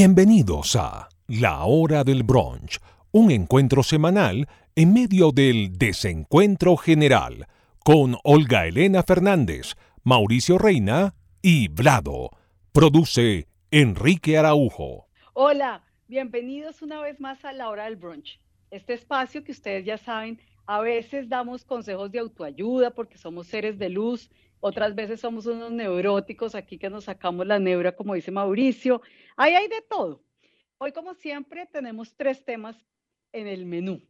Bienvenidos a La Hora del Brunch, un encuentro semanal en medio del desencuentro general con Olga Elena Fernández, Mauricio Reina y Vlado. Produce Enrique Araujo. Hola, bienvenidos una vez más a La Hora del Brunch. Este espacio que ustedes ya saben, a veces damos consejos de autoayuda porque somos seres de luz, otras veces somos unos neuróticos aquí que nos sacamos la neura, como dice Mauricio. Ahí hay de todo. Hoy, como siempre, tenemos tres temas en el menú.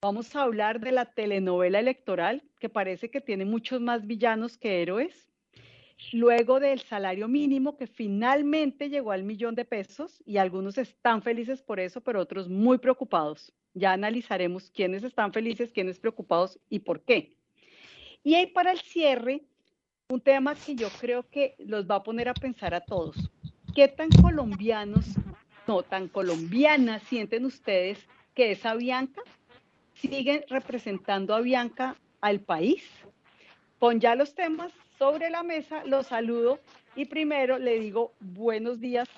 Vamos a hablar de la telenovela electoral, que parece que tiene muchos más villanos que héroes. Luego del salario mínimo, que finalmente llegó al millón de pesos, y algunos están felices por eso, pero otros muy preocupados. Ya analizaremos quiénes están felices, quiénes preocupados y por qué. Y ahí para el cierre, un tema que yo creo que los va a poner a pensar a todos. ¿Qué tan colombianos, no, tan colombianas sienten ustedes que esa Bianca? ¿Siguen representando a Bianca al país? Pon ya los temas sobre la mesa, los saludo y primero le digo buenos días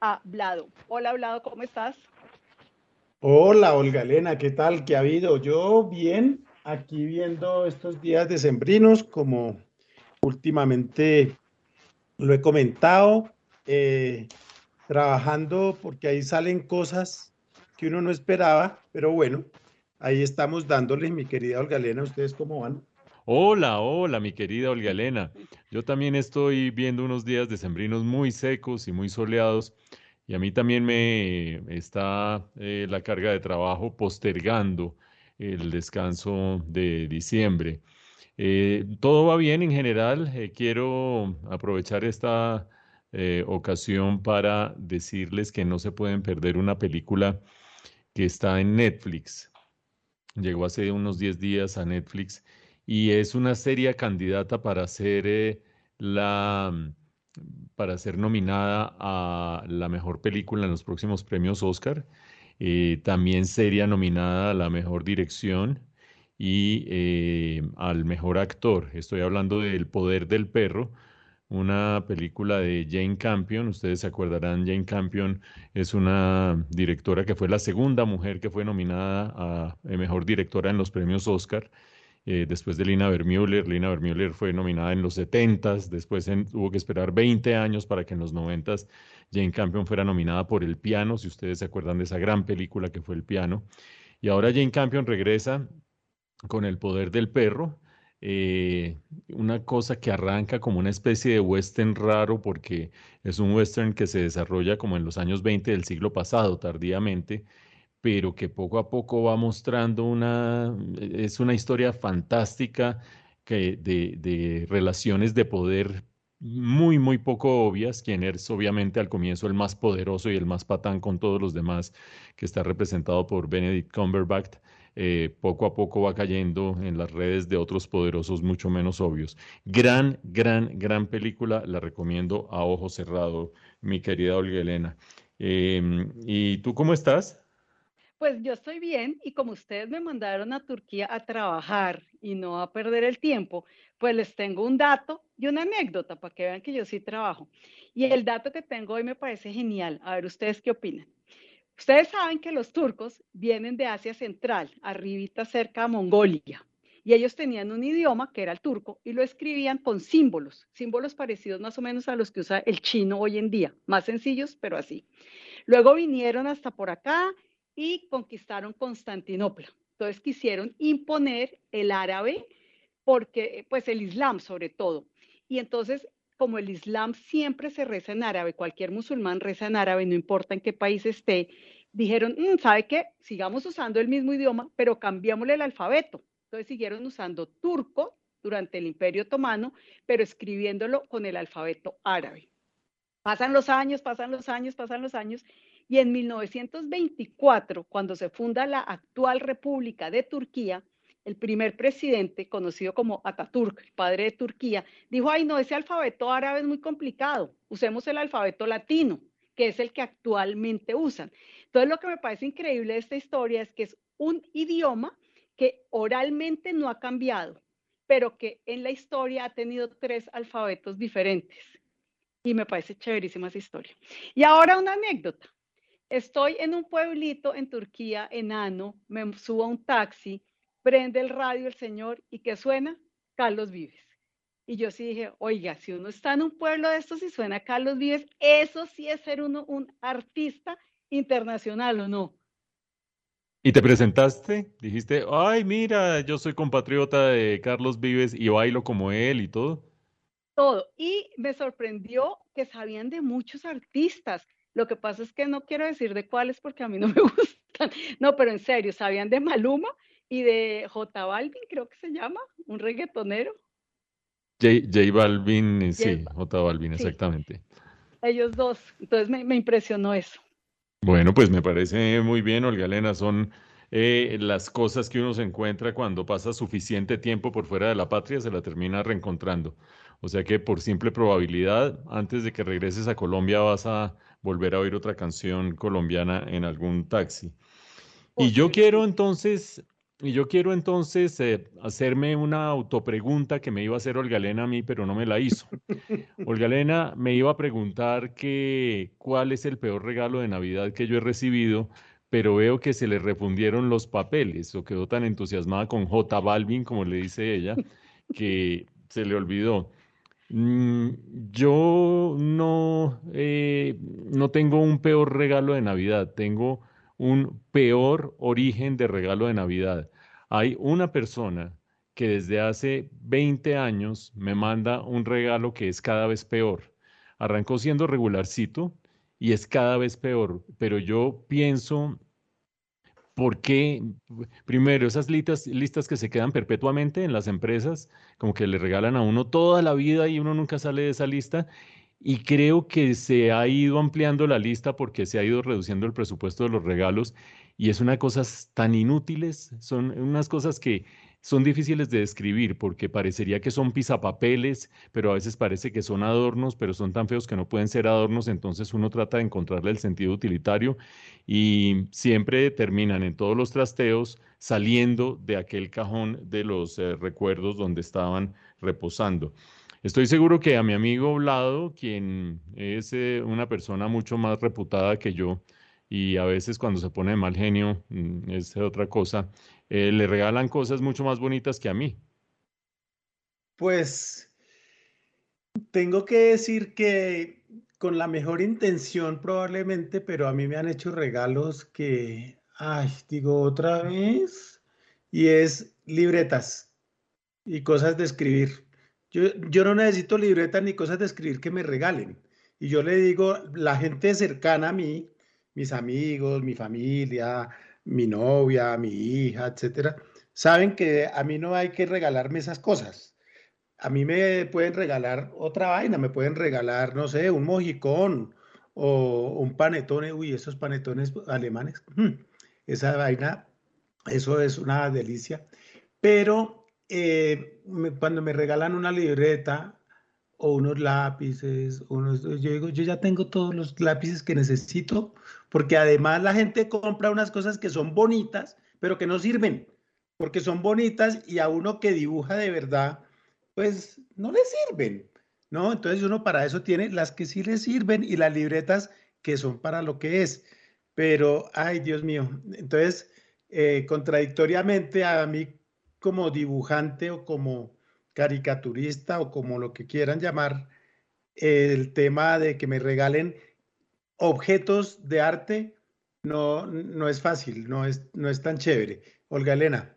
a Vlado. Hola Vlado, ¿cómo estás? Hola Olga Elena, ¿qué tal? ¿Qué ha habido? Yo bien, aquí viendo estos días decembrinos como últimamente lo he comentado, eh, trabajando porque ahí salen cosas que uno no esperaba, pero bueno, ahí estamos dándoles, mi querida Olga Elena, ¿ustedes cómo van? Hola, hola, mi querida Olga Elena. Yo también estoy viendo unos días decembrinos muy secos y muy soleados. Y a mí también me está eh, la carga de trabajo postergando el descanso de diciembre. Eh, todo va bien en general. Eh, quiero aprovechar esta eh, ocasión para decirles que no se pueden perder una película que está en Netflix. Llegó hace unos 10 días a Netflix y es una serie candidata para ser la para ser nominada a la mejor película en los próximos premios Oscar. también sería nominada a la mejor dirección y eh, al mejor actor. Estoy hablando de El Poder del Perro, una película de Jane Campion. Ustedes se acordarán, Jane Campion es una directora que fue la segunda mujer que fue nominada a, mejor directora en los premios Oscar. Eh, después de Lina Vermüller. Lina Vermüller fue nominada en los 70s, después tuvo que esperar 20 años para que en los 90s Jane Campion fuera nominada por El Piano, si ustedes se acuerdan de esa gran película que fue El Piano. Y ahora Jane Campion regresa con el poder del perro. Eh, una cosa que arranca como una especie de western raro porque es un western que se desarrolla como en los años 20 del siglo pasado, tardíamente, pero que poco a poco va mostrando una, es una historia fantástica que de, de relaciones de poder muy, muy poco obvias, quien es obviamente al comienzo el más poderoso y el más patán con todos los demás, que está representado por Benedict Cumberbatch, eh, poco a poco va cayendo en las redes de otros poderosos mucho menos obvios. Gran, gran, gran película, la recomiendo a ojo cerrado, mi querida Olga Elena. Em, ¿Y tú cómo estás? Pues yo estoy bien y como ustedes me mandaron a Turquía a trabajar y no a perder el tiempo, pues les tengo un dato y una anécdota para que vean que yo sí trabajo. Y el dato que tengo hoy me parece genial. A ver, ustedes qué opinan. Ustedes saben que los turcos vienen de Asia Central, arribita cerca a Mongolia, y ellos tenían un idioma que era el turco y lo escribían con símbolos, símbolos parecidos más o menos a los que usa el chino hoy en día, más sencillos, pero así. Luego vinieron hasta por acá y conquistaron Constantinopla. Entonces quisieron imponer el árabe porque pues el Islam sobre todo. Y entonces como el Islam siempre se reza en árabe, cualquier musulmán reza en árabe, no importa en qué país esté, dijeron, mm, ¿sabe qué? Sigamos usando el mismo idioma, pero cambiámosle el alfabeto. Entonces siguieron usando turco durante el Imperio Otomano, pero escribiéndolo con el alfabeto árabe. Pasan los años, pasan los años, pasan los años, y en 1924, cuando se funda la actual República de Turquía, el primer presidente, conocido como Ataturk, padre de Turquía, dijo, ay, no, ese alfabeto árabe es muy complicado, usemos el alfabeto latino, que es el que actualmente usan. Entonces, lo que me parece increíble de esta historia es que es un idioma que oralmente no ha cambiado, pero que en la historia ha tenido tres alfabetos diferentes. Y me parece chéverísima esa historia. Y ahora una anécdota. Estoy en un pueblito en Turquía, enano, me subo a un taxi, prende el radio el señor y ¿qué suena? Carlos Vives. Y yo sí dije, oiga, si uno está en un pueblo de estos y suena Carlos Vives, eso sí es ser uno un artista internacional o no. ¿Y te presentaste? Dijiste, ay, mira, yo soy compatriota de Carlos Vives y bailo como él y todo. Todo. Y me sorprendió que sabían de muchos artistas. Lo que pasa es que no quiero decir de cuáles porque a mí no me gustan. No, pero en serio, sabían de Maluma y de J Balvin, creo que se llama, un reggaetonero. J, Balvin, sí, J Balvin, exactamente. Ellos dos. Entonces me, me, impresionó eso. Bueno, pues me parece muy bien, Olga Elena. Son eh, las cosas que uno se encuentra cuando pasa suficiente tiempo por fuera de la patria, se la termina reencontrando. O sea que por simple probabilidad, antes de que regreses a Colombia vas a volver a oír otra canción colombiana en algún taxi. Y yo quiero entonces, y yo quiero entonces eh, hacerme una autopregunta que me iba a hacer Olga Elena a mí, pero no me la hizo. Olga Elena me iba a preguntar que cuál es el peor regalo de Navidad que yo he recibido, pero veo que se le refundieron los papeles, o quedó tan entusiasmada con J Balvin, como le dice ella, que se le olvidó. Mm, yo no, eh, no tengo un peor regalo de Navidad, tengo un peor origen de regalo de Navidad. Hay una persona que desde hace 20 años me manda un regalo que es cada vez peor. Arrancó siendo regularcito y es cada vez peor, pero yo pienso ¿Por qué? Primero, esas listas, listas que se quedan perpetuamente en las empresas, como que le regalan a uno toda la vida y uno nunca sale de esa lista. Y creo que se ha ido ampliando la lista porque se ha ido reduciendo el presupuesto de los regalos y es una cosas tan inútiles, son unas cosas que son difíciles de describir porque parecería que son pisapapeles, pero a veces parece que son adornos, pero son tan feos que no pueden ser adornos, entonces uno trata de encontrarle el sentido utilitario y siempre terminan en todos los trasteos saliendo de aquel cajón de los eh, recuerdos donde estaban reposando. Estoy seguro que a mi amigo Vlado, quien es eh, una persona mucho más reputada que yo, y a veces cuando se pone de mal genio mm, es otra cosa, eh, le regalan cosas mucho más bonitas que a mí. Pues tengo que decir que con la mejor intención probablemente, pero a mí me han hecho regalos que, ay, digo otra vez, y es libretas y cosas de escribir. Yo, yo no necesito libretas ni cosas de escribir que me regalen. Y yo le digo, la gente cercana a mí, mis amigos, mi familia, mi novia, mi hija, etcétera, saben que a mí no hay que regalarme esas cosas. A mí me pueden regalar otra vaina, me pueden regalar, no sé, un mojicón o un panetone, uy, esos panetones alemanes, esa vaina, eso es una delicia. Pero eh, cuando me regalan una libreta o unos lápices, unos, yo digo, yo ya tengo todos los lápices que necesito, porque además la gente compra unas cosas que son bonitas, pero que no sirven, porque son bonitas y a uno que dibuja de verdad, pues no le sirven, ¿no? Entonces uno para eso tiene las que sí le sirven y las libretas que son para lo que es. Pero, ay, Dios mío, entonces, eh, contradictoriamente a mí como dibujante o como caricaturista o como lo que quieran llamar, el tema de que me regalen objetos de arte no, no es fácil, no es, no es tan chévere. Olga Elena.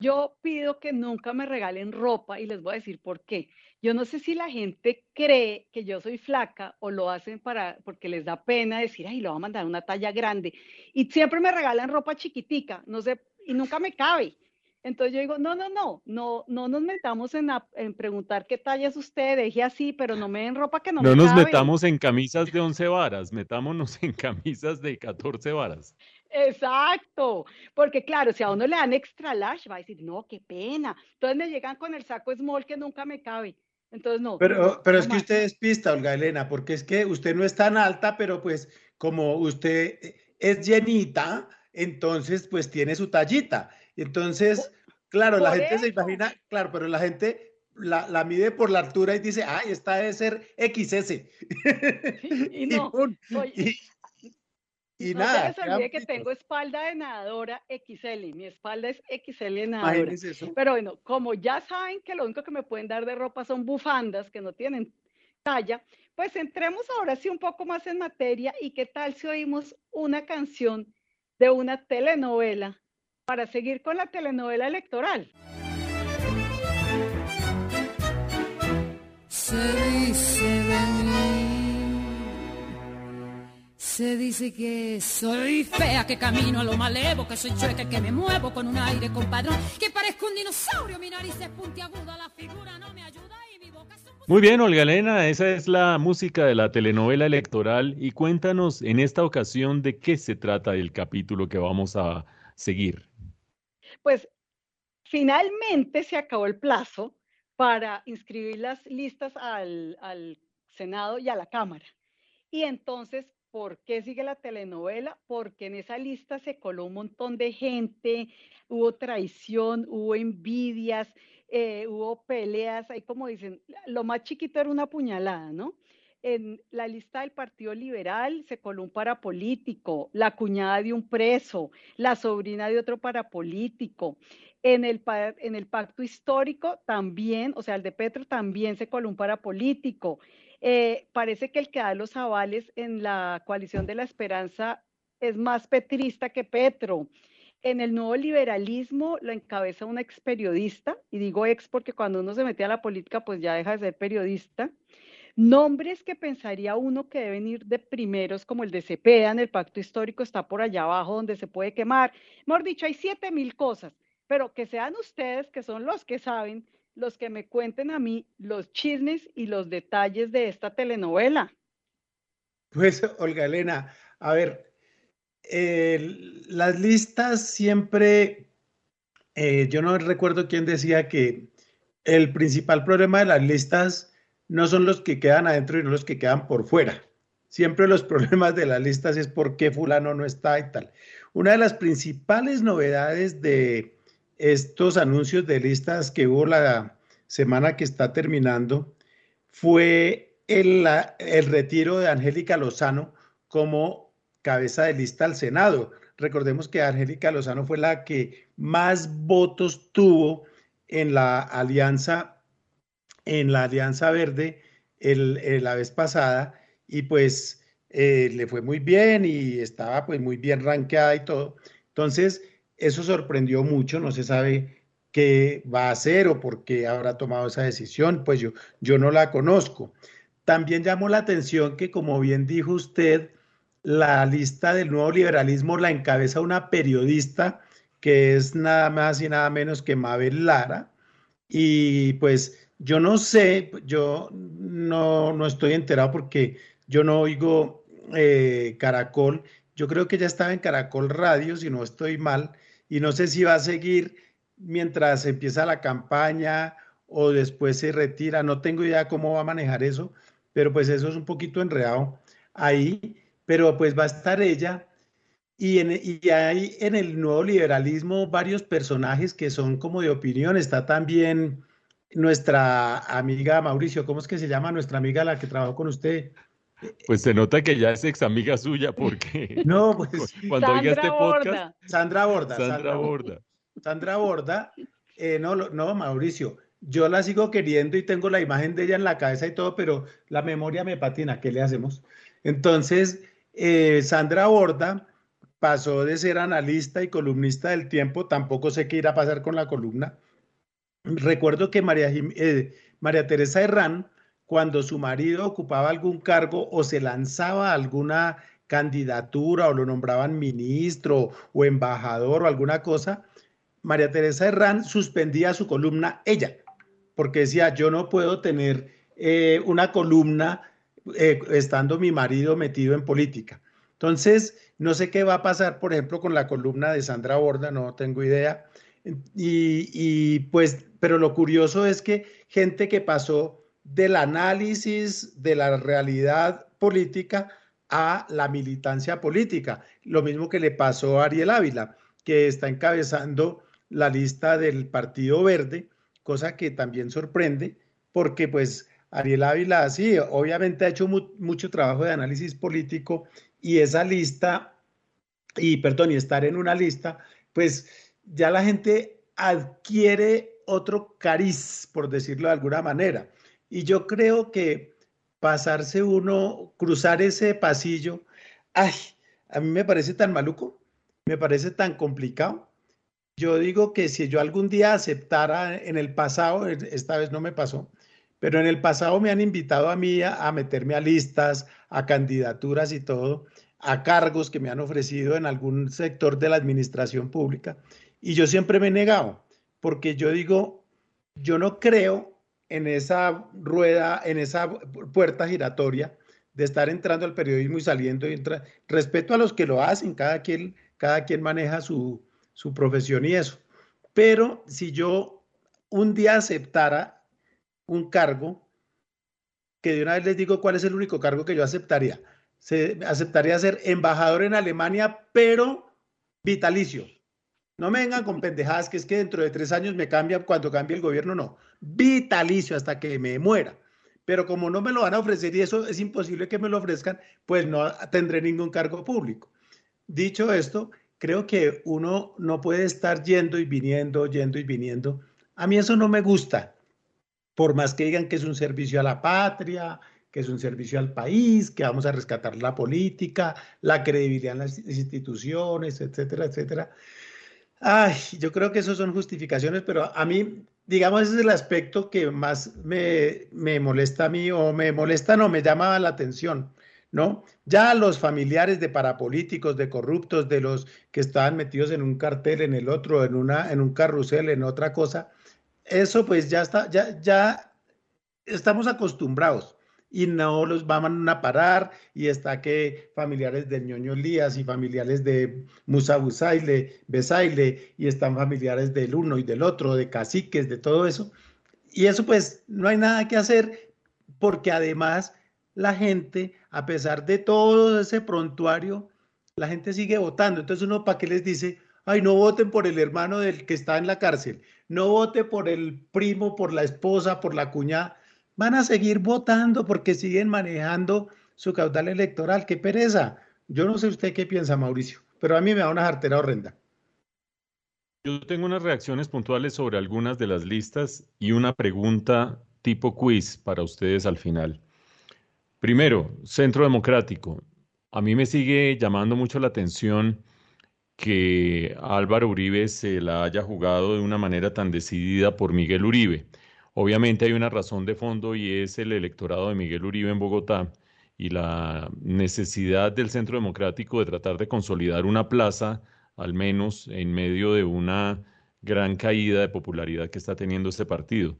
Yo pido que nunca me regalen ropa y les voy a decir por qué. Yo no sé si la gente cree que yo soy flaca o lo hacen para porque les da pena decir, ay, lo voy a mandar una talla grande. Y siempre me regalan ropa chiquitica, no sé, y nunca me cabe. Entonces yo digo, no, no, no, no, no nos metamos en, en preguntar qué talla es usted, deje así, pero no me den ropa que no, no nos metamos en camisas de 11 varas, metámonos en camisas de 14 varas. Exacto, porque claro, si a uno le dan extra large, va a decir, no, qué pena. Entonces me llegan con el saco small que nunca me cabe. Entonces no. Pero, pero es que usted es pista, Olga Elena, porque es que usted no es tan alta, pero pues como usted es llenita, entonces pues tiene su tallita. Entonces, claro, la gente se imagina, claro, pero la gente la, mide por la altura y dice, ay, esta debe ser XS. Y, no, Y no nada. se les olvide que tengo espalda de nadadora XL. Mi espalda es XL nadadora. Pero bueno, como ya saben que lo único que me pueden dar de ropa son bufandas que no tienen talla, pues entremos ahora sí un poco más en materia y qué tal si oímos una canción de una telenovela para seguir con la telenovela electoral. Se dice de mí, se dice que soy fea, que camino a lo malevo, que soy chueca, que me muevo con un aire compadrón, que parezco un dinosaurio, mi nariz es puntiaguda, la figura no me ayuda Muy bien, Olga Elena, esa es la música de la telenovela electoral y cuéntanos en esta ocasión de qué se trata el capítulo que vamos a seguir. Pues finalmente se acabó el plazo para inscribir las listas al, Senado y a la Cámara. Y entonces, ¿por qué sigue la telenovela? Porque en esa lista se coló un montón de gente, hubo traición, hubo envidias, eh, hubo peleas, ahí como dicen, lo más chiquito era una puñalada, ¿no? En la lista del Partido Liberal se coló un parapolítico, la cuñada de un preso, la sobrina de otro parapolítico. En el, en el pacto histórico también, o sea, el de Petro también se coló un parapolítico. Eh, parece que el que da los avales en la coalición de la esperanza es más petrista que Petro. En el nuevo liberalismo lo encabeza un ex periodista, y digo ex porque cuando uno se mete a la política, pues ya deja de ser periodista. Nombres que pensaría uno que deben ir de primeros, como el de Cepeda en el pacto histórico, está por allá abajo donde se puede quemar. Mejor dicho, hay siete mil cosas pero que sean ustedes, que son los que saben, los que me cuenten a mí los chismes y los detalles de esta telenovela. Pues, Olga Elena, a ver, las listas siempre, eh, yo no recuerdo quién decía que el principal problema de las listas no son los que quedan adentro y no los que quedan por fuera. Siempre los problemas de las listas es por qué fulano no está y tal. Una de las principales novedades de, estos anuncios de listas que hubo la semana que está terminando fue el, el retiro de Angélica Lozano como cabeza de lista al Senado. Recordemos que Angélica Lozano fue la que más votos tuvo en la alianza, en la alianza verde el, la vez pasada y pues eh, le fue muy bien y estaba pues muy bien rankeada y todo. Entonces, eso sorprendió mucho, no se sabe qué va a hacer o por qué habrá tomado esa decisión, pues yo, yo no la conozco. También llamó la atención que, como bien dijo usted, la lista del nuevo liberalismo la encabeza una periodista que es nada más y nada menos que Mabel Lara. Y pues yo no sé, yo no, no estoy enterado porque yo no oigo eh, Caracol. Yo creo que ya estaba en Caracol Radio, si no estoy mal, y no sé si va a seguir mientras empieza la campaña o después se retira, no tengo idea cómo va a manejar eso, pero pues eso es un poquito enredado ahí, pero pues va a estar ella y, en, y hay en el nuevo liberalismo varios personajes que son como de opinión, está también nuestra amiga Mauricio, ¿cómo es que se llama nuestra amiga la que trabajó con usted? Pues se nota que ya es ex amiga suya porque no, pues, cuando oiga este podcast. Sandra Borda. Sandra, Borda. Sandra Borda. Eh, no, no, Mauricio, yo la sigo queriendo y tengo la imagen de ella en la cabeza y todo, pero la memoria me patina. ¿Qué le hacemos? Entonces, eh, Sandra Borda pasó de ser analista y columnista del tiempo, tampoco sé qué irá a pasar con la columna. Recuerdo que María, eh, Teresa Herrán cuando su marido ocupaba algún cargo o se lanzaba alguna candidatura o lo nombraban ministro o embajador o alguna cosa, María Teresa Herrán suspendía su columna ella, porque decía, yo no puedo tener eh, una columna eh, estando mi marido metido en política. Entonces, no sé qué va a pasar, por ejemplo, con la columna de Sandra Borda, no tengo idea. Y, y pues, pero lo curioso es que gente que pasó del análisis de la realidad política a la militancia política. Lo mismo que le pasó a Ariel Ávila, que está encabezando la lista del Partido Verde, cosa que también sorprende, porque pues Ariel Ávila sí, obviamente ha hecho mucho trabajo de análisis político y esa lista y perdón, y estar en una lista, pues ya la gente adquiere otro cariz, por decirlo de alguna manera. Y yo creo que pasarse uno, cruzar ese pasillo, ay, a mí me parece tan maluco, me parece tan complicado. Yo digo que si yo algún día aceptara en el pasado, esta vez no me pasó, pero en el pasado me han invitado a mí a, meterme a listas, a candidaturas y todo, a cargos que me han ofrecido en algún sector de la administración pública. Y yo siempre me he negado, porque yo digo, yo no creo en esa rueda, en esa puerta giratoria de estar entrando al periodismo y saliendo y entra. Respeto a los que lo hacen, cada quien, cada quien maneja su, su profesión y eso. Pero si yo un día aceptara un cargo, que de una vez les digo cuál es el único cargo que yo aceptaría. Se, aceptaría ser embajador en Alemania, pero vitalicio. No me vengan con pendejadas que es que dentro de tres años me cambia cuando cambie el gobierno, no. Vitalicio hasta que me muera. Pero como no me lo van a ofrecer y eso es imposible que me lo ofrezcan, pues no tendré ningún cargo público. Dicho esto, creo que uno no puede estar yendo y viniendo, yendo y viniendo. A mí eso no me gusta por más que digan que es un servicio a la patria, que es un servicio al país, que vamos a rescatar la política, la credibilidad en las instituciones, etcétera, etcétera. Ay, yo creo que eso son justificaciones, pero a mí, digamos, ese es el aspecto que más me, me molesta a mí, o me molesta, no, me llama la atención, ¿no? Ya los familiares de parapolíticos, de corruptos, de los que estaban metidos en un cartel, en el otro, en, una, en un carrusel, en otra cosa, eso pues ya está, ya, ya estamos acostumbrados y no los van a parar y está que familiares de ñoño Lías y familiares de Musa Busaile, Besaile y están familiares del uno y del otro, de caciques, de todo eso. Y eso pues no hay nada que hacer porque además la gente, a pesar de todo ese prontuario, la gente sigue votando. Entonces uno para qué les dice, ay, no voten por el hermano del que está en la cárcel, no vote por el primo, por la esposa, por la cuñada. Van a seguir votando porque siguen manejando su caudal electoral. ¡Qué pereza! Yo no sé usted qué piensa, Mauricio, pero a mí me da una jartera horrenda. Yo tengo unas reacciones puntuales sobre algunas de las listas y una pregunta tipo quiz para ustedes al final. Primero, Centro Democrático. A mí me sigue llamando mucho la atención que Álvaro Uribe se la haya jugado de una manera tan decidida por Miguel Uribe. Obviamente hay una razón de fondo y es el electorado de Miguel Uribe en Bogotá y la necesidad del Centro Democrático de tratar de consolidar una plaza, al menos en medio de una gran caída de popularidad que está teniendo este partido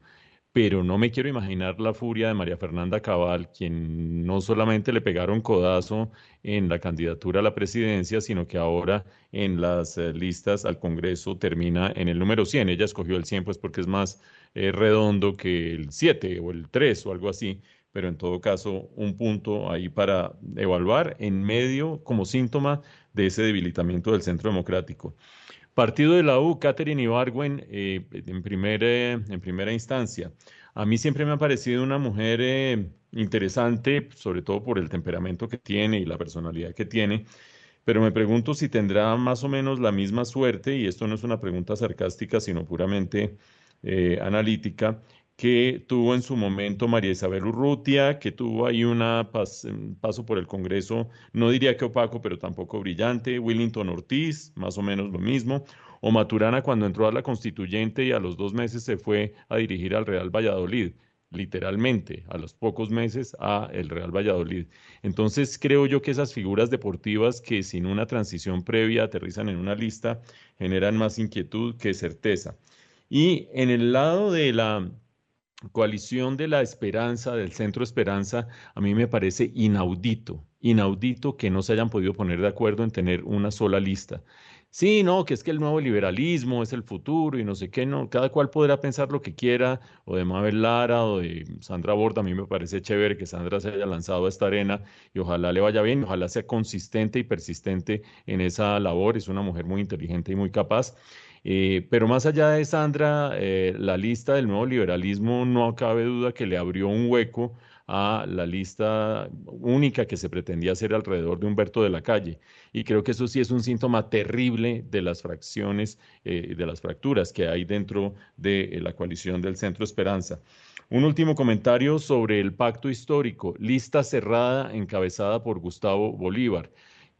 pero no me quiero imaginar la furia de María Fernanda Cabal, quien no solamente le pegaron codazo en la candidatura a la presidencia, sino que ahora en las eh, listas al Congreso termina en el número 100. Ella escogió el 100 pues porque es más eh, redondo que el 7 o el 3 o algo así, pero en todo caso un punto ahí para evaluar en medio como síntoma de ese debilitamiento del centro democrático. Partido de la U, Catherine Ibargüen, eh, en, primera, en primera instancia. A mí siempre me ha parecido una mujer eh, interesante, sobre todo por el temperamento que tiene y la personalidad que tiene, pero me pregunto si tendrá más o menos la misma suerte, y esto no es una pregunta sarcástica, sino puramente eh, analítica, que tuvo en su momento María Isabel Urrutia, que tuvo ahí un paso por el Congreso, no diría que opaco, pero tampoco brillante, Willington Ortiz, más o menos lo mismo, o Maturana cuando entró a la constituyente y a los dos meses se fue a dirigir al Real Valladolid, literalmente, a los pocos meses a el Real Valladolid. Entonces creo yo que esas figuras deportivas que sin una transición previa aterrizan en una lista generan más inquietud que certeza. Y en el lado de la coalición de la esperanza, del Centro Esperanza, a mí me parece inaudito, inaudito que no se hayan podido poner de acuerdo en tener una sola lista. Sí, no, que es que el nuevo liberalismo es el futuro y no sé qué, no, cada cual podrá pensar lo que quiera, o de Mabel Lara o de Sandra Borda, a mí me parece chévere que Sandra se haya lanzado a esta arena y ojalá le vaya bien, ojalá sea consistente y persistente en esa labor, es una mujer muy inteligente y muy capaz. Eh, pero más allá de Sandra, eh, la lista del nuevo liberalismo no cabe duda que le abrió un hueco a la lista única que se pretendía hacer alrededor de Humberto de la Calle. Y creo que eso sí es un síntoma terrible de las fracciones, eh, de las fracturas que hay dentro de la coalición del Centro Esperanza. Un último comentario sobre el pacto histórico, lista cerrada encabezada por Gustavo Bolívar.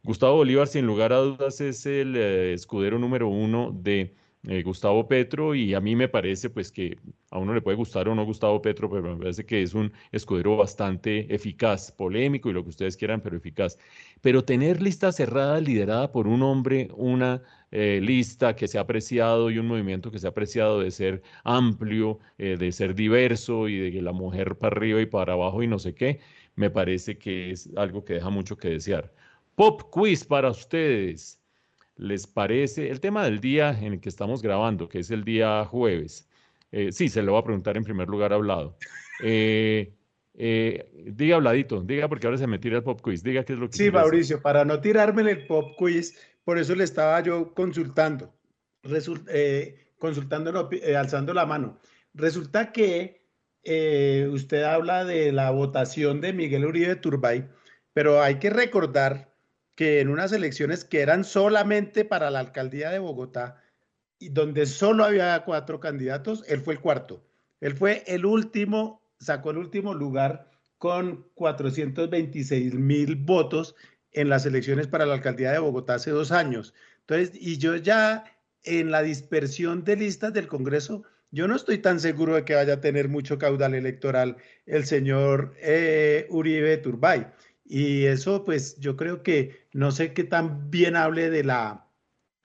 Gustavo Bolívar, sin lugar a dudas, es el eh, escudero número uno de eh, Gustavo Petro y a mí me parece pues que a uno le puede gustar o no Gustavo Petro, pero me parece que es un escudero bastante eficaz, polémico y lo que ustedes quieran, pero eficaz. Pero tener lista cerrada liderada por un hombre, una eh, lista que se ha apreciado y un movimiento que se ha apreciado de ser amplio, de ser diverso y de que la mujer para arriba y para abajo y no sé qué, me parece que es algo que deja mucho que desear. Pop quiz para ustedes. ¿Les parece? El tema del día en el que estamos grabando, que es el día jueves. Eh, sí, se lo voy a preguntar en primer lugar hablado. Eh, eh, diga habladito, diga porque ahora se me tira el pop quiz. Diga qué es lo que. Sí, Mauricio, para no tirarme en el pop quiz, por eso le estaba yo consultando, consultando, alzando la mano. Resulta que usted habla de la votación de Miguel Uribe Turbay, pero hay que recordar que en unas elecciones que eran solamente para la alcaldía de Bogotá, y donde solo había cuatro candidatos, él fue el cuarto. Él fue el último, sacó el último lugar con 426 mil votos en las elecciones para la alcaldía de Bogotá hace dos años. Entonces, y yo ya en la dispersión de listas del Congreso, yo no estoy tan seguro de que vaya a tener mucho caudal electoral el señor eh, Uribe Turbay. Y eso, pues yo creo que no sé qué tan bien hable de, la,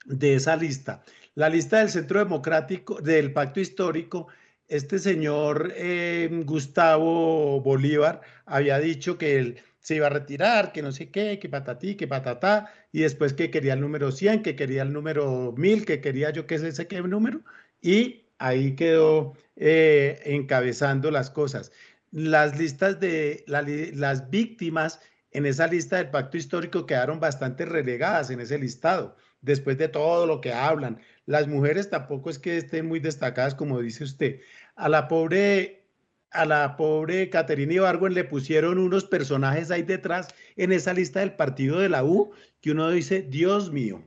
de esa lista. La lista del Centro Democrático, del Pacto Histórico, este señor eh, Gustavo Bolívar había dicho que él se iba a retirar, que no sé qué, que patatí, que patatá, y después que quería el número 100, que quería el número 1000, que quería yo qué sé qué número, y ahí quedó eh, encabezando las cosas. Las listas de las víctimas en esa lista del pacto histórico quedaron bastante relegadas en ese listado, después de todo lo que hablan. Las mujeres tampoco es que estén muy destacadas, como dice usted. A la pobre, a la pobre Caterina Ibargüen le pusieron unos personajes ahí detrás en esa lista del partido de la U, que uno dice, Dios mío.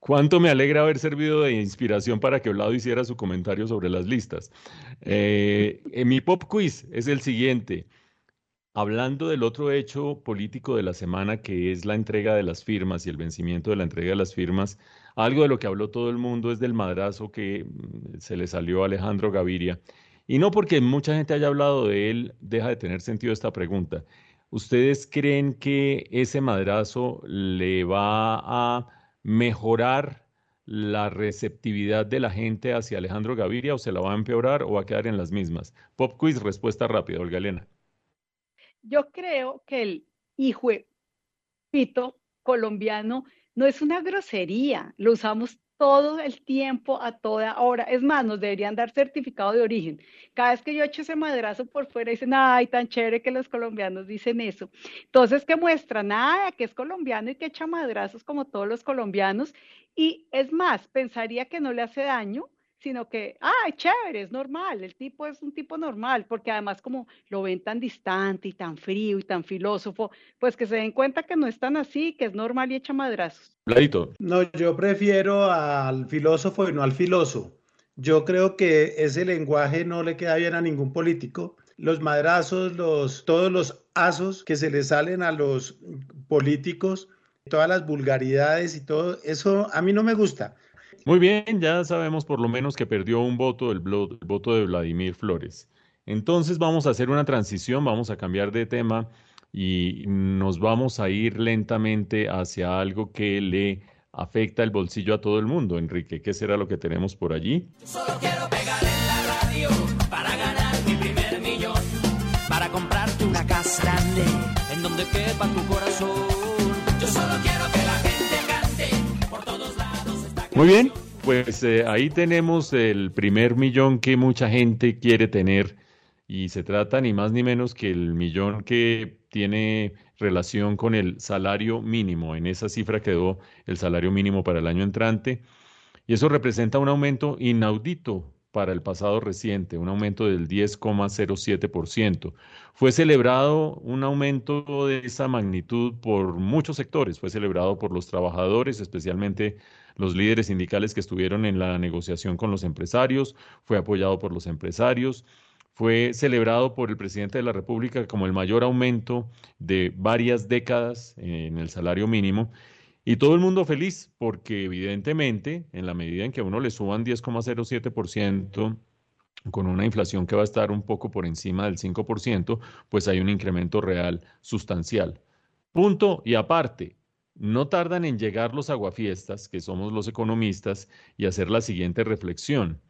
Cuánto me alegra haber servido de inspiración para que Vlado hiciera su comentario sobre las listas. Eh, mi pop quiz es el siguiente. Hablando del otro hecho político de la semana, que es la entrega de las firmas y el vencimiento de la entrega de las firmas, algo de lo que habló todo el mundo es del madrazo que mm, se le salió a Alejandro Gaviria. Y no porque mucha gente haya hablado de él, deja de tener sentido esta pregunta. ¿Ustedes creen que ese madrazo le va a mejorar la receptividad de la gente hacia Alejandro Gaviria o se la va a empeorar o va a quedar en las mismas? Pop quiz, respuesta rápida, Olga Elena. Yo creo que el hijo pito colombiano no es una grosería, lo usamos todo el tiempo, a toda hora. Es más, nos deberían dar certificado de origen. Cada vez que yo echo ese madrazo por fuera, dicen, ay, tan chévere que los colombianos dicen eso. Entonces, que muestra nada, que es colombiano y que echa madrazos como todos los colombianos. Y es más, pensaría que no le hace daño sino que, ah, chévere, es normal, el tipo es un tipo normal, porque además como lo ven tan distante y tan frío y tan filósofo, pues que se den cuenta que no es tan así, que es normal y echa madrazos. No, yo prefiero al filósofo y no al filoso. Yo creo que ese lenguaje no le queda bien a ningún político. Los madrazos, los, todos los asos que se le salen a los políticos, todas las vulgaridades y todo, eso a mí no me gusta. Muy bien, ya sabemos por lo menos que perdió un voto, el, voto de Vladimir Flores. Entonces vamos a hacer una transición, vamos a cambiar de tema y nos vamos a ir lentamente hacia algo que le afecta el bolsillo a todo el mundo. Enrique, ¿qué será lo que tenemos por allí? solo quiero pegar en la radio para ganar mi primer millón, para comprarte una casa grande en donde quepa tu corazón. Yo solo quiero que la gente cante por todos lados. Muy bien, pues eh, ahí tenemos el primer millón que mucha gente quiere tener y se trata ni más ni menos que el millón que tiene relación con el salario mínimo. En esa cifra quedó el salario mínimo para el año entrante. Y eso representa un aumento inaudito para el pasado reciente, un aumento del 10,07%. Fue celebrado un aumento de esa magnitud por muchos sectores, fue celebrado por los trabajadores, especialmente los líderes sindicales que estuvieron en la negociación con los empresarios, fue apoyado por los empresarios, fue celebrado por el presidente de la República como el mayor aumento de varias décadas en el salario mínimo y todo el mundo feliz, porque evidentemente, en la medida en que a uno le suban 10,07%, con una inflación que va a estar un poco por encima del 5%, pues hay un incremento real sustancial. Punto y aparte, no tardan en llegar los aguafiestas, que somos los economistas, y hacer la siguiente reflexión.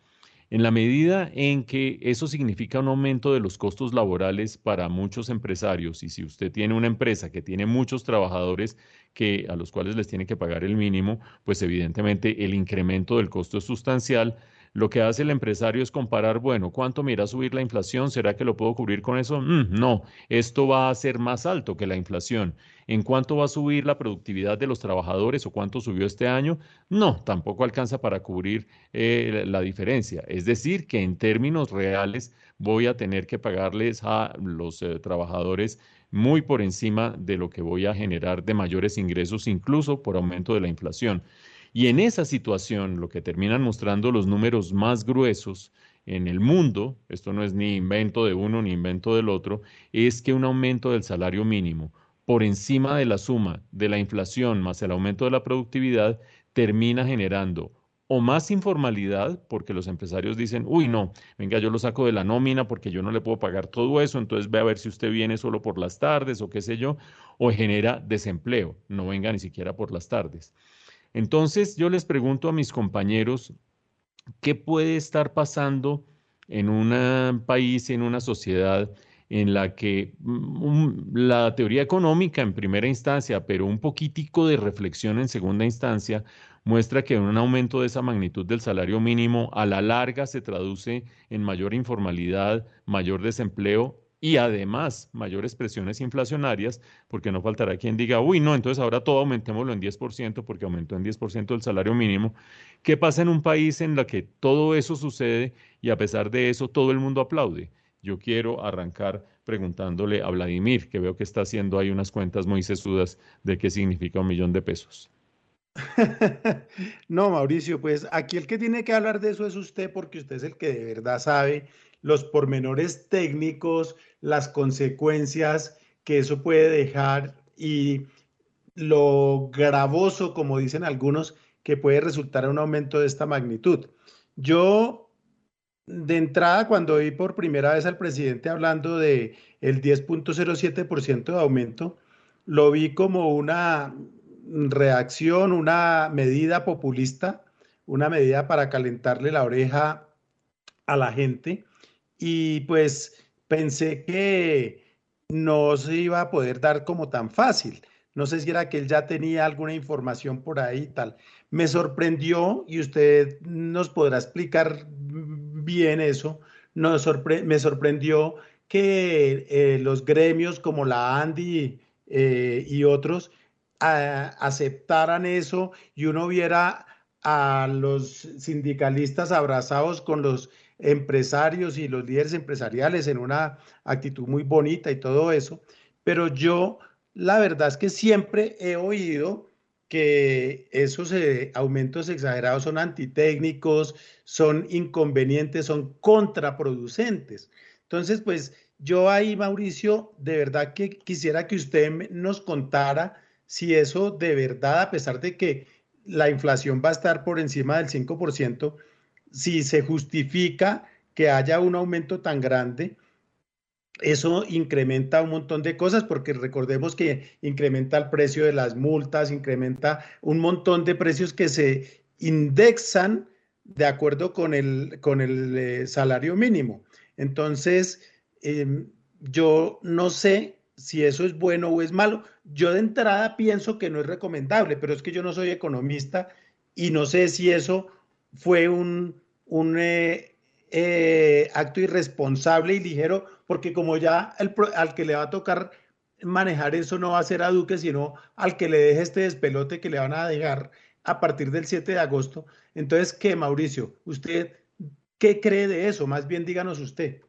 En la medida en que eso significa un aumento de los costos laborales para muchos empresarios, y si usted tiene una empresa que tiene muchos trabajadores que, a los cuales les tiene que pagar el mínimo, pues evidentemente el incremento del costo es sustancial. Lo que hace el empresario es comparar, bueno, ¿cuánto me irá a subir la inflación? ¿Será que lo puedo cubrir con eso? Mm, no, esto va a ser más alto que la inflación. ¿En cuánto va a subir la productividad de los trabajadores o cuánto subió este año? No, tampoco alcanza para cubrir eh, la diferencia. Es decir, que en términos reales voy a tener que pagarles a los eh, trabajadores muy por encima de lo que voy a generar de mayores ingresos, incluso por aumento de la inflación. Y en esa situación, lo que terminan mostrando los números más gruesos en el mundo, esto no es ni invento de uno ni invento del otro, es que un aumento del salario mínimo por encima de la suma de la inflación más el aumento de la productividad, termina generando o más informalidad, porque los empresarios dicen, uy, no, venga, yo lo saco de la nómina porque yo no le puedo pagar todo eso, entonces ve a ver si usted viene solo por las tardes o qué sé yo, o genera desempleo, no venga ni siquiera por las tardes. Entonces yo les pregunto a mis compañeros, ¿qué puede estar pasando en un país, en una sociedad en la que mm, la teoría económica en primera instancia, pero un poquitico de reflexión en segunda instancia, muestra que un aumento de esa magnitud del salario mínimo a la larga se traduce en mayor informalidad, mayor desempleo y además mayores presiones inflacionarias, porque no faltará quien diga, uy, no, entonces ahora todo aumentémoslo en 10% porque aumentó en 10% el salario mínimo. ¿Qué pasa en un país en el que todo eso sucede y a pesar de eso todo el mundo aplaude? Yo quiero arrancar preguntándole a Vladimir, que veo que está haciendo ahí unas cuentas muy sesudas de qué significa un millón de pesos. No, Mauricio, pues aquí el que tiene que hablar de eso es usted, porque usted es el que de verdad sabe los pormenores técnicos, las consecuencias que eso puede dejar y lo gravoso, como dicen algunos, que puede resultar un aumento de esta magnitud. Yo de entrada, cuando vi por primera vez al presidente hablando de el 10.07% de aumento, lo vi como una reacción, una medida populista, una medida para calentarle la oreja a la gente. Y pues pensé que no se iba a poder dar como tan fácil. No sé si era que él ya tenía alguna información por ahí y tal. Me sorprendió y usted nos podrá explicar bien eso. me sorprendió que eh, los gremios como la ANDI eh, y otros aceptaran eso y uno viera a los sindicalistas abrazados con los empresarios y los líderes empresariales en una actitud muy bonita y todo eso. Pero yo, la verdad es que siempre he oído que esos eh, aumentos exagerados son antitécnicos, son inconvenientes, son contraproducentes. Entonces, pues yo ahí, Mauricio, de verdad que quisiera que usted nos contara si eso de verdad, a pesar de que la inflación va a estar por encima del 5%, si se justifica que haya un aumento tan grande eso incrementa un montón de cosas porque recordemos que incrementa el precio de las multas, incrementa un montón de precios que se indexan de acuerdo con el, con el eh, salario mínimo. Entonces, em, yo no sé si eso es bueno o es malo. Yo de entrada pienso que no es recomendable, pero es que yo no soy economista y no sé si eso fue un, un eh, eh, acto irresponsable y ligero, porque como ya el, al que le va a tocar manejar eso no va a ser a Duque, sino al que le deje este despelote que le van a dejar a partir del 7 de agosto. Entonces, ¿qué, Mauricio? ¿Usted qué cree de eso? Más bien díganos usted.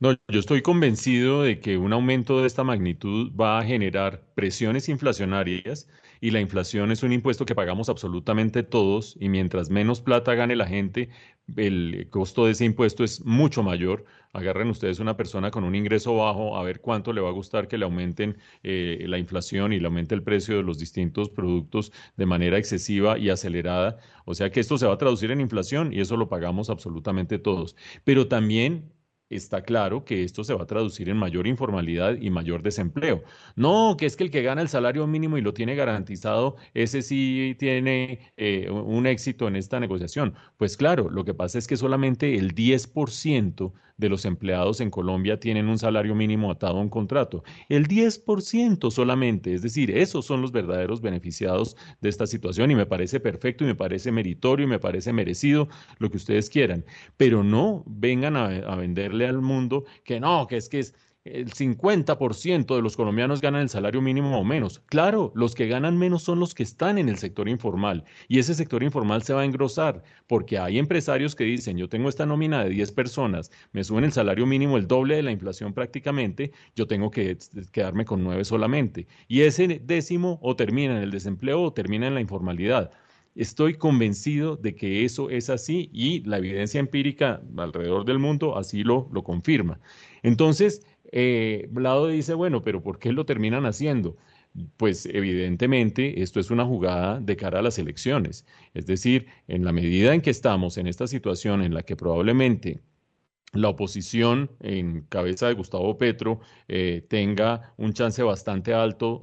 No, yo estoy convencido de que un aumento de esta magnitud va a generar presiones inflacionarias y la inflación es un impuesto que pagamos absolutamente todos y mientras menos plata gane la gente, el costo de ese impuesto es mucho mayor. Agarren ustedes una persona con un ingreso bajo a ver cuánto le va a gustar que le aumenten eh, la inflación y le aumente el precio de los distintos productos de manera excesiva y acelerada. O sea que esto se va a traducir en inflación y eso lo pagamos absolutamente todos. Pero también está claro que esto se va a traducir en mayor informalidad y mayor desempleo. No, que es que el que gana el salario mínimo y lo tiene garantizado, ese sí tiene eh, un éxito en esta negociación. Pues claro, lo que pasa es que solamente el 10% de los empleados en Colombia tienen un salario mínimo atado a un contrato. El 10% solamente, es decir, esos son los verdaderos beneficiados de esta situación y me parece perfecto y me parece meritorio y me parece merecido lo que ustedes quieran, pero no vengan a, venderle al mundo que no, que es que es el 50% de los colombianos ganan el salario mínimo o menos. Claro, los que ganan menos son los que están en el sector informal y ese sector informal se va a engrosar porque hay empresarios que dicen, yo tengo esta nómina de 10 personas, me suben el salario mínimo el doble de la inflación prácticamente, yo tengo que quedarme con 9 solamente. Y ese décimo o termina en el desempleo o termina en la informalidad. Estoy convencido de que eso es así y la evidencia empírica alrededor del mundo así lo, lo confirma. Entonces, eh, Blado dice, bueno, pero ¿por qué lo terminan haciendo? Pues evidentemente esto es una jugada de cara a las elecciones. Es decir, en la medida en que estamos en esta situación en la que probablemente la oposición en cabeza de Gustavo Petro eh, tenga un chance bastante alto,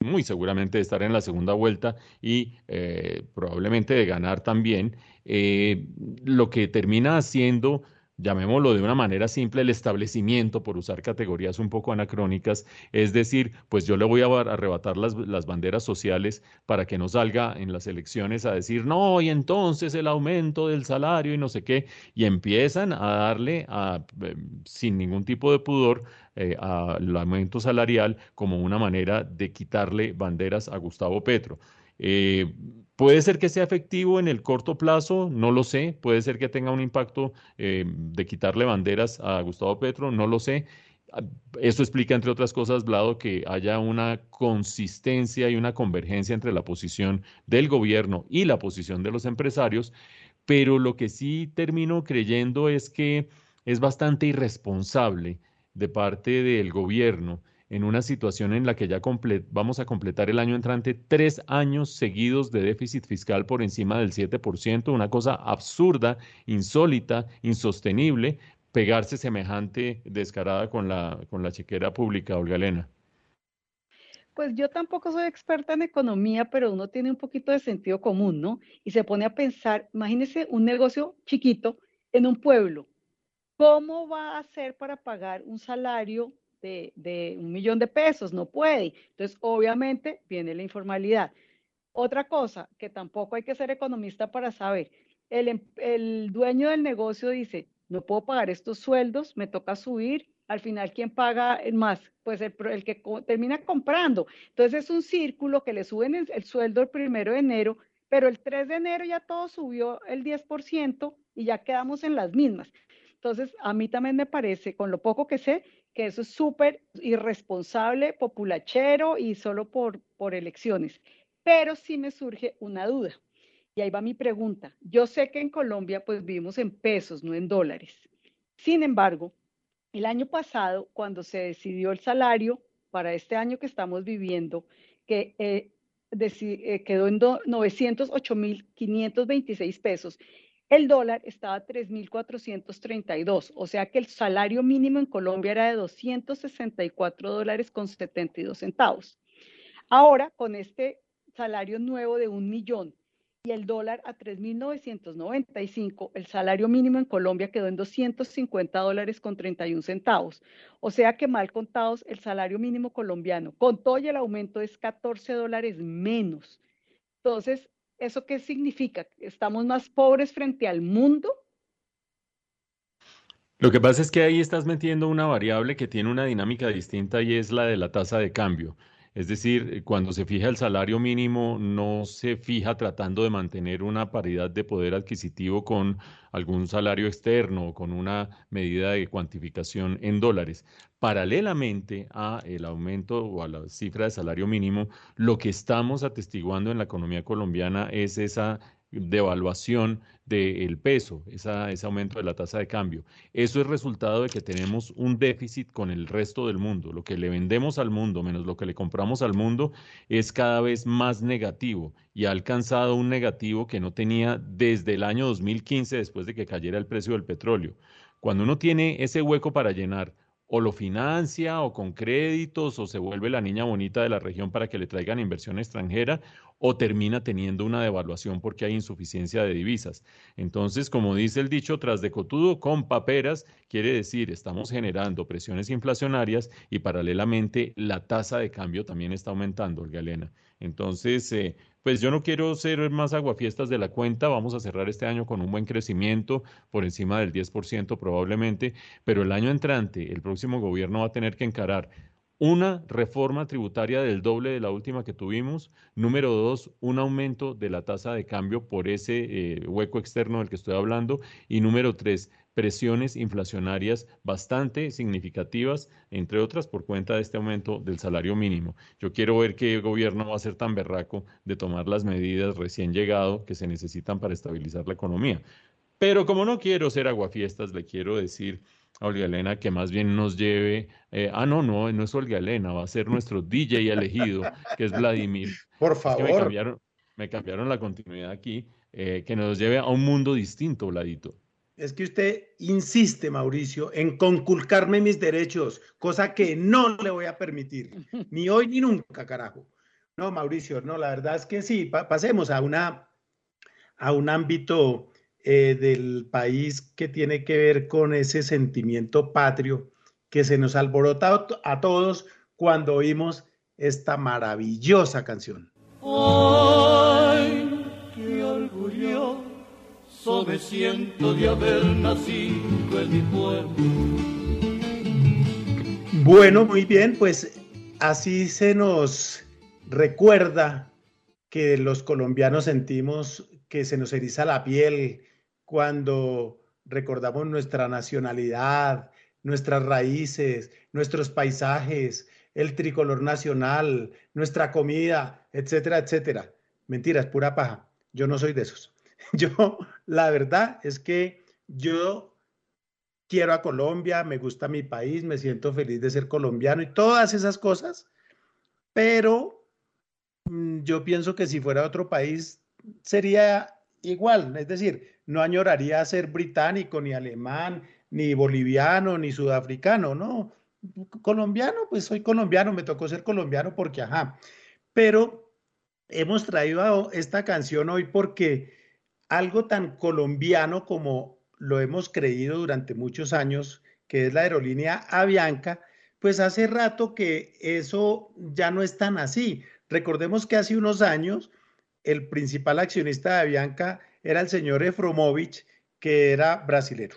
muy seguramente de estar en la segunda vuelta y eh, probablemente de ganar también, eh, lo que termina haciendo llamémoslo de una manera simple, el establecimiento, por usar categorías un poco anacrónicas, es decir, pues yo le voy a arrebatar las, las, banderas sociales para que no salga en las elecciones a decir, no, y entonces el aumento del salario y no sé qué, y empiezan a darle a, eh, sin ningún tipo de pudor eh, al aumento salarial como una manera de quitarle banderas a Gustavo Petro. Eh, puede ser que sea efectivo en el corto plazo, no lo sé. Puede ser que tenga un impacto eh, de quitarle banderas a Gustavo Petro, no lo sé. Esto explica, entre otras cosas, Blado, que haya una consistencia y una convergencia entre la posición del gobierno y la posición de los empresarios, pero lo que sí termino creyendo es que es bastante irresponsable de parte del gobierno en una situación en la que ya vamos a completar el año entrante tres años seguidos de déficit fiscal por encima del 7%, una cosa absurda, insólita, insostenible, pegarse semejante descarada con la, con la chequera pública, Olga Elena. Pues yo tampoco soy experta en economía, pero uno tiene un poquito de sentido común, ¿no? Y se pone a pensar, imagínese un negocio chiquito en un pueblo. ¿Cómo va a hacer para pagar un salario de, un millón de pesos, no puede. Entonces, obviamente, viene la informalidad. Otra cosa que tampoco hay que ser economista para saber, el, em, dueño del negocio dice, no puedo pagar estos sueldos, me toca subir, al final, ¿quién paga más? Pues el, el que termina comprando. Entonces es un círculo que le suben el, el, sueldo el primero de enero, pero el 3 de enero ya todo subió el 10% y ya quedamos en las mismas. Entonces, a mí también me parece, con lo poco que sé, que eso es súper irresponsable, populachero y solo por, por elecciones. Pero sí me surge una duda. Y ahí va mi pregunta. Yo sé que en Colombia pues vivimos en pesos, no en dólares. Sin embargo, el año pasado, cuando se decidió el salario para este año que estamos viviendo, que eh, eh, quedó en 908.526 pesos el dólar estaba a 3.432, o sea que el salario mínimo en Colombia era de 264 dólares con 72 centavos. Ahora, con este salario nuevo de un millón y el dólar a 3.995, el salario mínimo en Colombia quedó en 250 dólares con 31 centavos. O sea que mal contados, el salario mínimo colombiano, con todo y el aumento, es 14 dólares menos. Entonces, ¿Eso qué significa? ¿Estamos más pobres frente al mundo? Lo que pasa es que ahí estás metiendo una variable que tiene una dinámica distinta y es la de la tasa de cambio. Es decir, cuando se fija el salario mínimo, no se fija tratando de mantener una paridad de poder adquisitivo con algún salario externo o con una medida de cuantificación en dólares. Paralelamente a el aumento o a la cifra de salario mínimo, lo que estamos atestiguando en la economía colombiana es esa devaluación del peso, ese aumento de la tasa de cambio. Eso es resultado de que tenemos un déficit con el resto del mundo. Lo que le vendemos al mundo menos lo que le compramos al mundo es cada vez más negativo y ha alcanzado un negativo que no tenía desde el año 2015 después de que cayera el precio del petróleo. Cuando uno tiene ese hueco para llenar, o lo financia o con créditos o se vuelve la niña bonita de la región para que le traigan inversión extranjera o termina teniendo una devaluación porque hay insuficiencia de divisas. Entonces, como dice el dicho, tras de cotudo con paperas, quiere decir, estamos generando presiones inflacionarias y paralelamente la tasa de cambio también está aumentando, Olga Elena. Entonces, eh, pues yo no quiero ser más aguafiestas de la cuenta, vamos a cerrar este año con un buen crecimiento por encima del 10% probablemente, pero el año entrante, el próximo gobierno va a tener que encarar una reforma tributaria del doble de la última que tuvimos. Número dos, un aumento de la tasa de cambio por ese eh, hueco externo del que estoy hablando. Y número tres, presiones inflacionarias bastante significativas, entre otras por cuenta de este aumento del salario mínimo. Yo quiero ver qué gobierno va a ser tan berraco de tomar las medidas recién llegado que se necesitan para estabilizar la economía. Pero como no quiero ser aguafiestas, le quiero decir Olga Elena que más bien nos lleve, eh, ah, no, no, no es Olga Elena, va a ser nuestro DJ elegido, que es Vladimir. Por favor. me, cambiaron, me, cambiaron, la continuidad aquí, eh, que nos lleve a un mundo distinto, Vladito. Es que usted insiste, Mauricio, en conculcarme mis derechos, cosa que no le voy a permitir, ni hoy ni nunca, carajo. No, Mauricio, no, la verdad es que sí, pasemos a, una, a un ámbito eh, del país que tiene que ver con ese sentimiento patrio que se nos alborota a todos cuando oímos esta maravillosa canción. ¡Ay, me siento de haber nacido en mi pueblo! Bueno, muy bien, pues así se nos recuerda que los colombianos sentimos que se nos eriza la piel, cuando recordamos nuestra nacionalidad, nuestras raíces, nuestros paisajes, el tricolor nacional, nuestra comida, etcétera, etcétera. Mentiras, pura paja. Yo no soy de esos. Yo, la verdad es que yo quiero a Colombia, me gusta mi país, me siento feliz de ser colombiano y todas esas cosas, pero mm, yo pienso que si fuera otro país sería igual, es decir, no añoraría ser británico, ni alemán, ni boliviano, ni sudafricano, no. Colombiano, pues soy colombiano, me tocó ser colombiano porque, ajá. Pero hemos traído esta canción hoy porque algo tan colombiano como lo hemos creído durante muchos años, que es la aerolínea Avianca, pues hace rato que eso ya no es tan así. Recordemos que hace unos años el principal accionista de Avianca era el señor Efromovich, que era brasilero.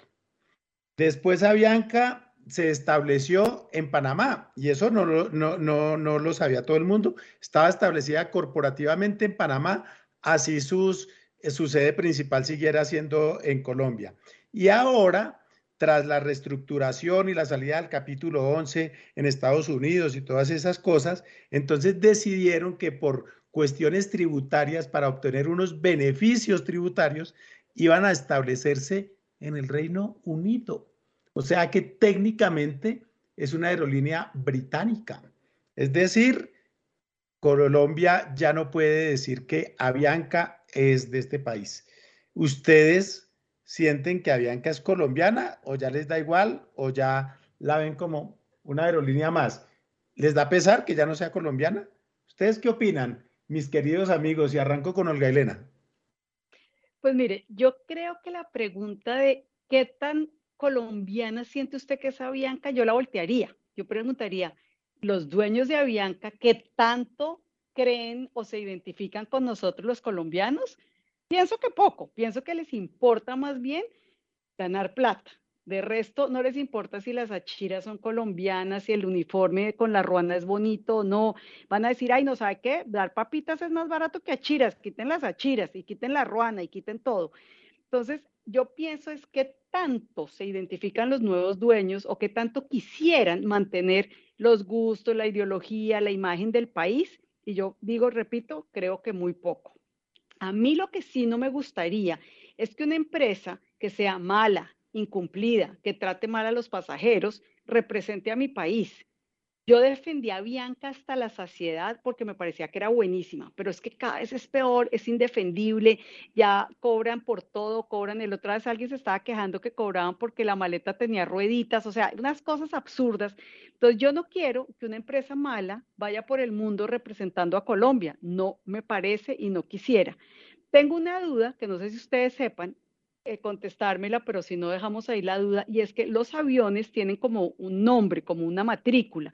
Después Avianca se estableció en Panamá y eso no, no, no, no lo sabía todo el mundo. Estaba establecida corporativamente en Panamá, así sus, su sede principal siguiera siendo en Colombia. Y ahora, tras la reestructuración y la salida del capítulo 11 en Estados Unidos y todas esas cosas, entonces decidieron que por cuestiones tributarias para obtener unos beneficios tributarios iban a establecerse en el Reino Unido. O sea que técnicamente es una aerolínea británica. Es decir, Colombia ya no puede decir que Avianca es de este país. ¿Ustedes sienten que Avianca es colombiana o ya les da igual o ya la ven como una aerolínea más? ¿Les da pesar que ya no sea colombiana? ¿Ustedes qué opinan? mis queridos amigos, y arranco con Olga Elena. Pues mire, yo creo que la pregunta de qué tan colombiana siente usted que es Avianca, yo la voltearía. Yo preguntaría, los dueños de Avianca, ¿qué tanto creen o se identifican con nosotros los colombianos? Pienso que poco, pienso que les importa más bien ganar plata. De resto, no les importa si las achiras son colombianas, si el uniforme con la ruana es bonito o no. Van a decir, ay, no sabe qué, dar papitas es más barato que achiras, quiten las achiras y quiten la ruana y quiten todo. Entonces, yo pienso es que tanto se identifican los nuevos dueños o que tanto quisieran mantener los gustos, la ideología, la imagen del país. Y yo digo, repito, creo que muy poco. A mí lo que sí no me gustaría es que una empresa que sea mala, incumplida, que trate mal a los pasajeros, represente a mi país. Yo defendí a Bianca hasta la saciedad porque me parecía que era buenísima, pero es que cada vez es peor, es indefendible, ya cobran por todo, cobran. El otra vez alguien se estaba quejando que cobraban porque la maleta tenía rueditas, o sea, unas cosas absurdas. Entonces yo no quiero que una empresa mala vaya por el mundo representando a Colombia, no me parece y no quisiera. Tengo una duda que no sé si ustedes sepan, eh, contestármela, pero si no dejamos ahí la duda, y es que los aviones tienen como un nombre, como una matrícula,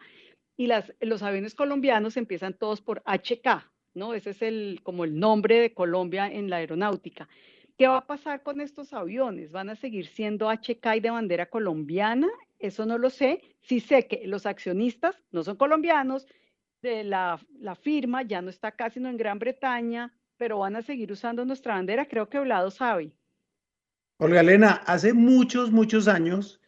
y los aviones colombianos empiezan todos por HK, ¿no? Ese es el, como el nombre de Colombia en la aeronáutica. ¿Qué va a pasar con estos aviones? ¿Van a seguir siendo HK y de bandera colombiana? Eso no lo sé. Sí sé que los accionistas no son colombianos, de la, la firma ya no está casi no en Gran Bretaña, pero van a seguir usando nuestra bandera. Creo que Vlado sabe. Olga Elena, hace muchos, muchos años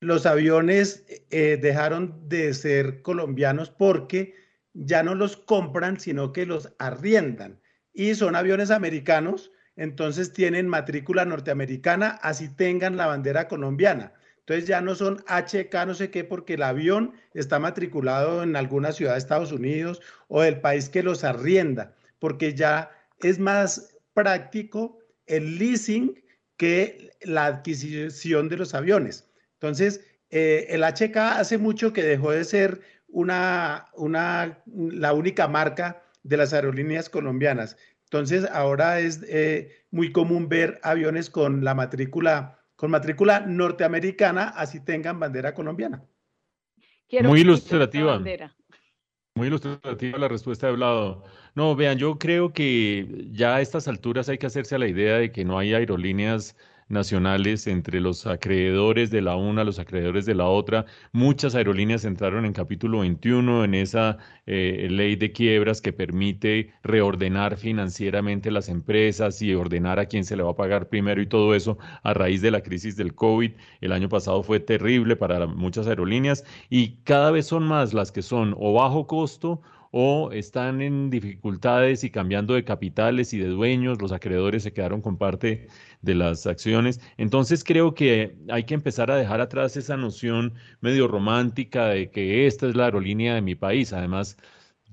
los aviones eh, dejaron de ser colombianos porque ya no los compran, sino que los arriendan. Y son aviones americanos, entonces tienen matrícula norteamericana, así tengan la bandera colombiana. Entonces ya no son HK, no sé qué, porque el avión está matriculado en alguna ciudad de Estados Unidos o del país que los arrienda, porque ya es más práctico el leasing que la adquisición de los aviones. Entonces, eh, el HK hace mucho que dejó de ser una, una, la única marca de las aerolíneas colombianas. Entonces, ahora es eh, muy común ver aviones con la matrícula, con matrícula norteamericana, así tengan bandera colombiana. muy ilustrativa. Muy ilustrativa la respuesta de Vlado. No, vean, yo creo que ya a estas alturas hay que hacerse a la idea de que no hay aerolíneas nacionales entre los acreedores de la una, los acreedores de la otra. Muchas aerolíneas entraron en capítulo 21 en esa eh, ley de quiebras que permite reordenar financieramente las empresas y ordenar a quién se le va a pagar primero y todo eso a raíz de la crisis del COVID. El año pasado fue terrible para muchas aerolíneas y cada vez son más las que son o bajo costo o están en dificultades y cambiando de capitales y de dueños, los acreedores se quedaron con parte de las acciones. Entonces creo que hay que empezar a dejar atrás esa noción medio romántica de que esta es la aerolínea de mi país. Además,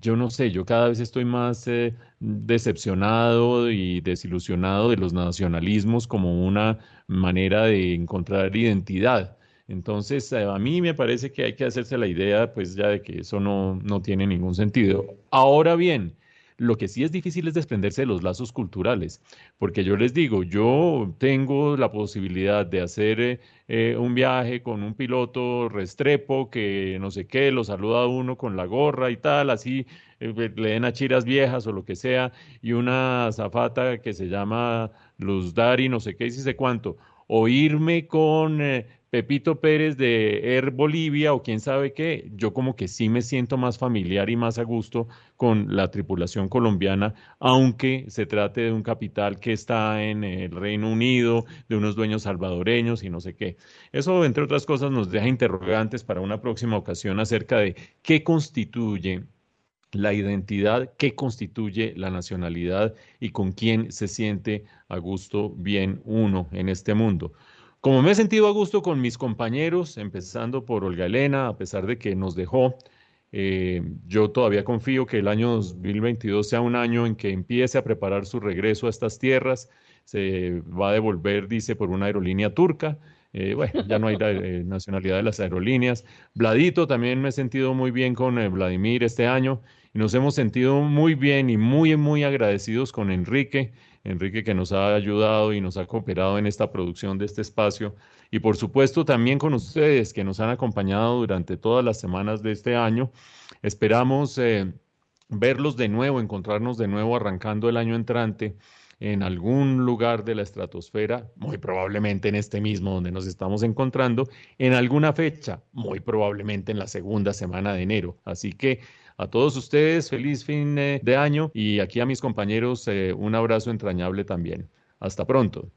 yo no sé, yo cada vez estoy más eh, decepcionado y desilusionado de los nacionalismos como una manera de encontrar identidad. Entonces, eh, a mí me parece que hay que hacerse la idea, pues ya de que eso no, no tiene ningún sentido. Ahora bien, lo que sí es difícil es desprenderse de los lazos culturales, porque yo les digo, yo tengo la posibilidad de hacer eh, eh, un viaje con un piloto restrepo que no sé qué, lo saluda a uno con la gorra y tal, así le den a chiras viejas o lo que sea, y una zafata que se llama Luz Dari, no sé qué, y sé cuánto, o irme con Pepito Pérez de Air Bolivia o quién sabe qué, yo como que sí me siento más familiar y más a gusto con la tripulación colombiana, aunque se trate de un capital que está en el Reino Unido, de unos dueños salvadoreños y no sé qué. Eso, entre otras cosas, nos deja interrogantes para una próxima ocasión acerca de qué constituye la identidad, qué constituye la nacionalidad y con quién se siente a gusto bien uno en este mundo. Como me he sentido a gusto con mis compañeros, empezando por Olga Elena, a pesar de que nos dejó, eh, yo todavía confío que el año 2022 sea un año en que empiece a preparar su regreso a estas tierras. Se va a devolver, dice, por una aerolínea turca. Eh, bueno, ya no hay eh, nacionalidad de las aerolíneas. Vladito, también me he sentido muy bien con Vladimir este año y nos hemos sentido muy bien y muy, muy agradecidos con Enrique Enrique que nos ha ayudado y nos ha cooperado en esta producción de este espacio. Y por supuesto también con ustedes que nos han acompañado durante todas las semanas de este año. Esperamos eh, verlos de nuevo, encontrarnos de nuevo arrancando el año entrante en algún lugar de la estratosfera, muy probablemente en este mismo donde nos estamos encontrando, en alguna fecha, muy probablemente en la segunda semana de enero. Así que a todos ustedes, feliz fin eh, de año y aquí a mis compañeros eh, un abrazo entrañable también. Hasta pronto.